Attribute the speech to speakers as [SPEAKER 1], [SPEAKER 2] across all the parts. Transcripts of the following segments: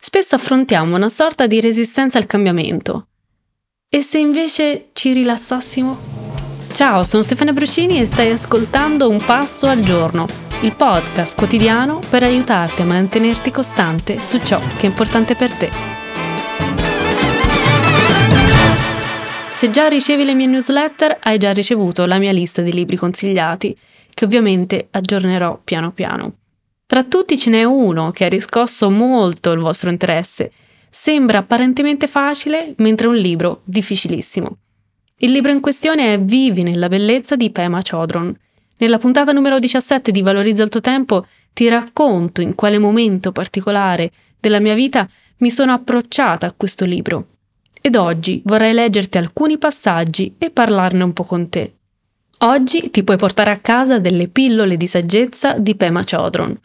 [SPEAKER 1] Spesso affrontiamo una sorta di resistenza al cambiamento. E se invece ci rilassassimo? Ciao, sono Stefania Brucini e stai ascoltando Un Passo al Giorno, il podcast quotidiano per aiutarti a mantenerti costante su ciò che è importante per te. Se già ricevi le mie newsletter, hai già ricevuto la mia lista di libri consigliati, che ovviamente aggiornerò piano piano. Tra tutti ce n'è uno che ha riscosso molto il vostro interesse. Sembra apparentemente facile, mentre è un libro difficilissimo. Il libro in questione è Vivi nella bellezza di Pema Chodron. Nella puntata numero 17 di Valorizza il tuo tempo ti racconto in quale momento particolare della mia vita mi sono approcciata a questo libro. Ed oggi vorrei leggerti alcuni passaggi e parlarne un po' con te. Oggi ti puoi portare a casa delle pillole di saggezza di Pema Chodron.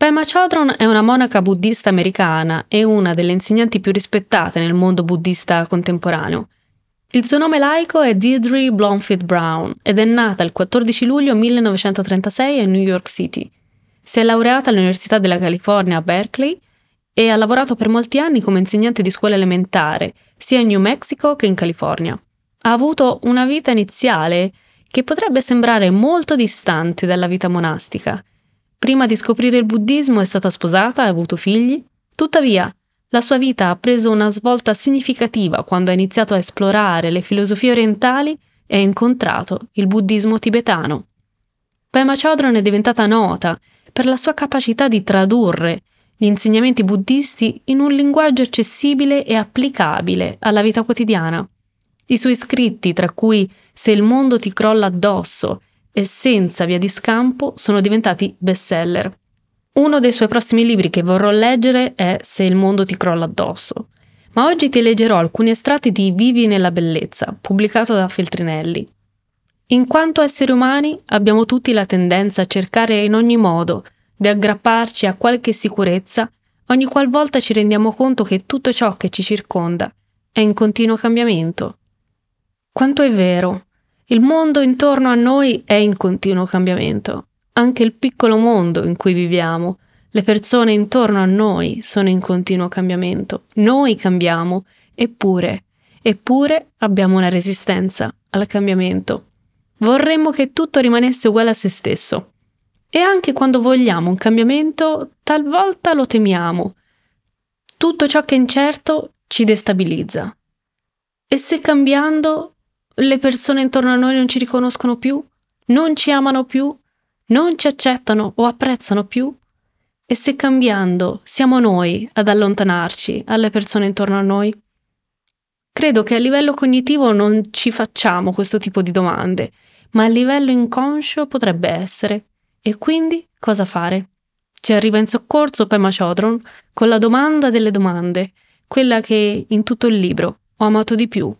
[SPEAKER 1] Pema Chodron è una monaca buddista americana e una delle insegnanti più rispettate nel mondo buddista contemporaneo. Il suo nome laico è Deirdre Blomfield Brown ed è nata il 14 luglio 1936 a New York City. Si è laureata all'Università della California a Berkeley e ha lavorato per molti anni come insegnante di scuola elementare, sia in New Mexico che in California. Ha avuto una vita iniziale che potrebbe sembrare molto distante dalla vita monastica, Prima di scoprire il buddismo è stata sposata e ha avuto figli. Tuttavia, la sua vita ha preso una svolta significativa quando ha iniziato a esplorare le filosofie orientali e ha incontrato il buddismo tibetano. Pema Chodron è diventata nota per la sua capacità di tradurre gli insegnamenti buddisti in un linguaggio accessibile e applicabile alla vita quotidiana. I suoi scritti, tra cui Se il mondo ti crolla addosso e senza via di scampo sono diventati bestseller. Uno dei suoi prossimi libri che vorrò leggere è Se il mondo ti crolla addosso. Ma oggi ti leggerò alcuni estratti di Vivi nella bellezza, pubblicato da Feltrinelli. In quanto esseri umani abbiamo tutti la tendenza a cercare in ogni modo di aggrapparci a qualche sicurezza ogni qualvolta ci rendiamo conto che tutto ciò che ci circonda è in continuo cambiamento. Quanto è vero il mondo intorno a noi è in continuo cambiamento, anche il piccolo mondo in cui viviamo. Le persone intorno a noi sono in continuo cambiamento. Noi cambiamo, eppure, eppure abbiamo una resistenza al cambiamento. Vorremmo che tutto rimanesse uguale a se stesso. E anche quando vogliamo un cambiamento, talvolta lo temiamo. Tutto ciò che è incerto ci destabilizza. E se cambiando le persone intorno a noi non ci riconoscono più, non ci amano più, non ci accettano o apprezzano più? E se cambiando siamo noi ad allontanarci alle persone intorno a noi? Credo che a livello cognitivo non ci facciamo questo tipo di domande, ma a livello inconscio potrebbe essere. E quindi cosa fare? Ci arriva in soccorso Pema Chodron con la domanda delle domande, quella che in tutto il libro ho amato di più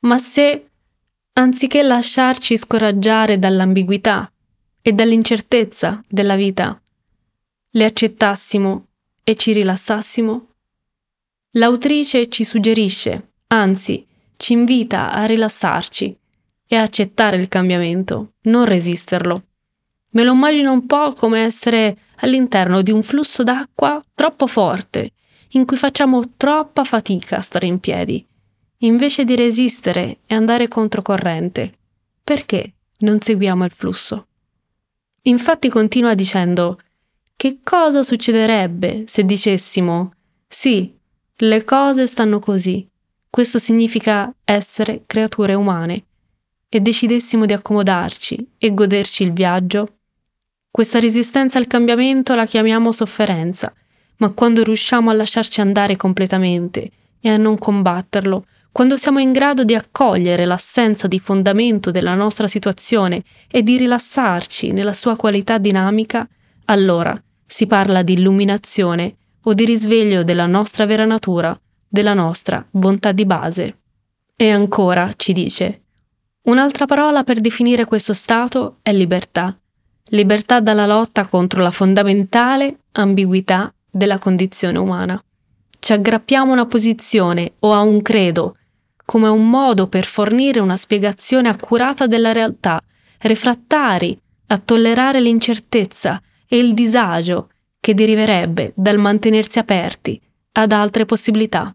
[SPEAKER 1] ma se, anziché lasciarci scoraggiare dall'ambiguità e dall'incertezza della vita, le accettassimo e ci rilassassimo? L'autrice ci suggerisce, anzi, ci invita a rilassarci e a accettare il cambiamento, non resisterlo. Me lo immagino un po' come essere all'interno di un flusso d'acqua troppo forte, in cui facciamo troppa fatica a stare in piedi invece di resistere e andare controcorrente. Perché non seguiamo il flusso? Infatti continua dicendo che cosa succederebbe se dicessimo sì, le cose stanno così, questo significa essere creature umane, e decidessimo di accomodarci e goderci il viaggio? Questa resistenza al cambiamento la chiamiamo sofferenza, ma quando riusciamo a lasciarci andare completamente e a non combatterlo, quando siamo in grado di accogliere l'assenza di fondamento della nostra situazione e di rilassarci nella sua qualità dinamica, allora si parla di illuminazione o di risveglio della nostra vera natura della nostra bontà di base. E ancora ci dice, un'altra parola per definire questo stato è libertà. Libertà dalla lotta contro la fondamentale ambiguità della condizione umana. Ci aggrappiamo a una posizione o a un credo come un modo per fornire una spiegazione accurata della realtà, refrattari a tollerare l'incertezza e il disagio che deriverebbe dal mantenersi aperti ad altre possibilità.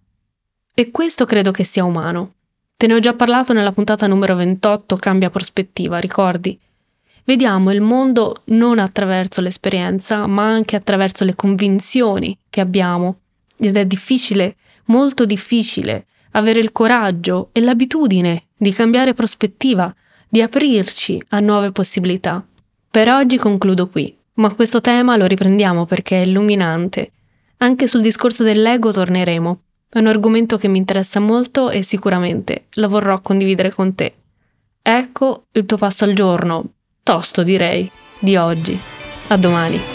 [SPEAKER 1] E questo credo che sia umano. Te ne ho già parlato nella puntata numero 28, Cambia prospettiva, ricordi? Vediamo il mondo non attraverso l'esperienza, ma anche attraverso le convinzioni che abbiamo. Ed è difficile, molto difficile, avere il coraggio e l'abitudine di cambiare prospettiva, di aprirci a nuove possibilità. Per oggi concludo qui, ma questo tema lo riprendiamo perché è illuminante. Anche sul discorso dell'ego torneremo. È un argomento che mi interessa molto e sicuramente lo vorrò condividere con te. Ecco il tuo passo al giorno, tosto direi, di oggi. A domani.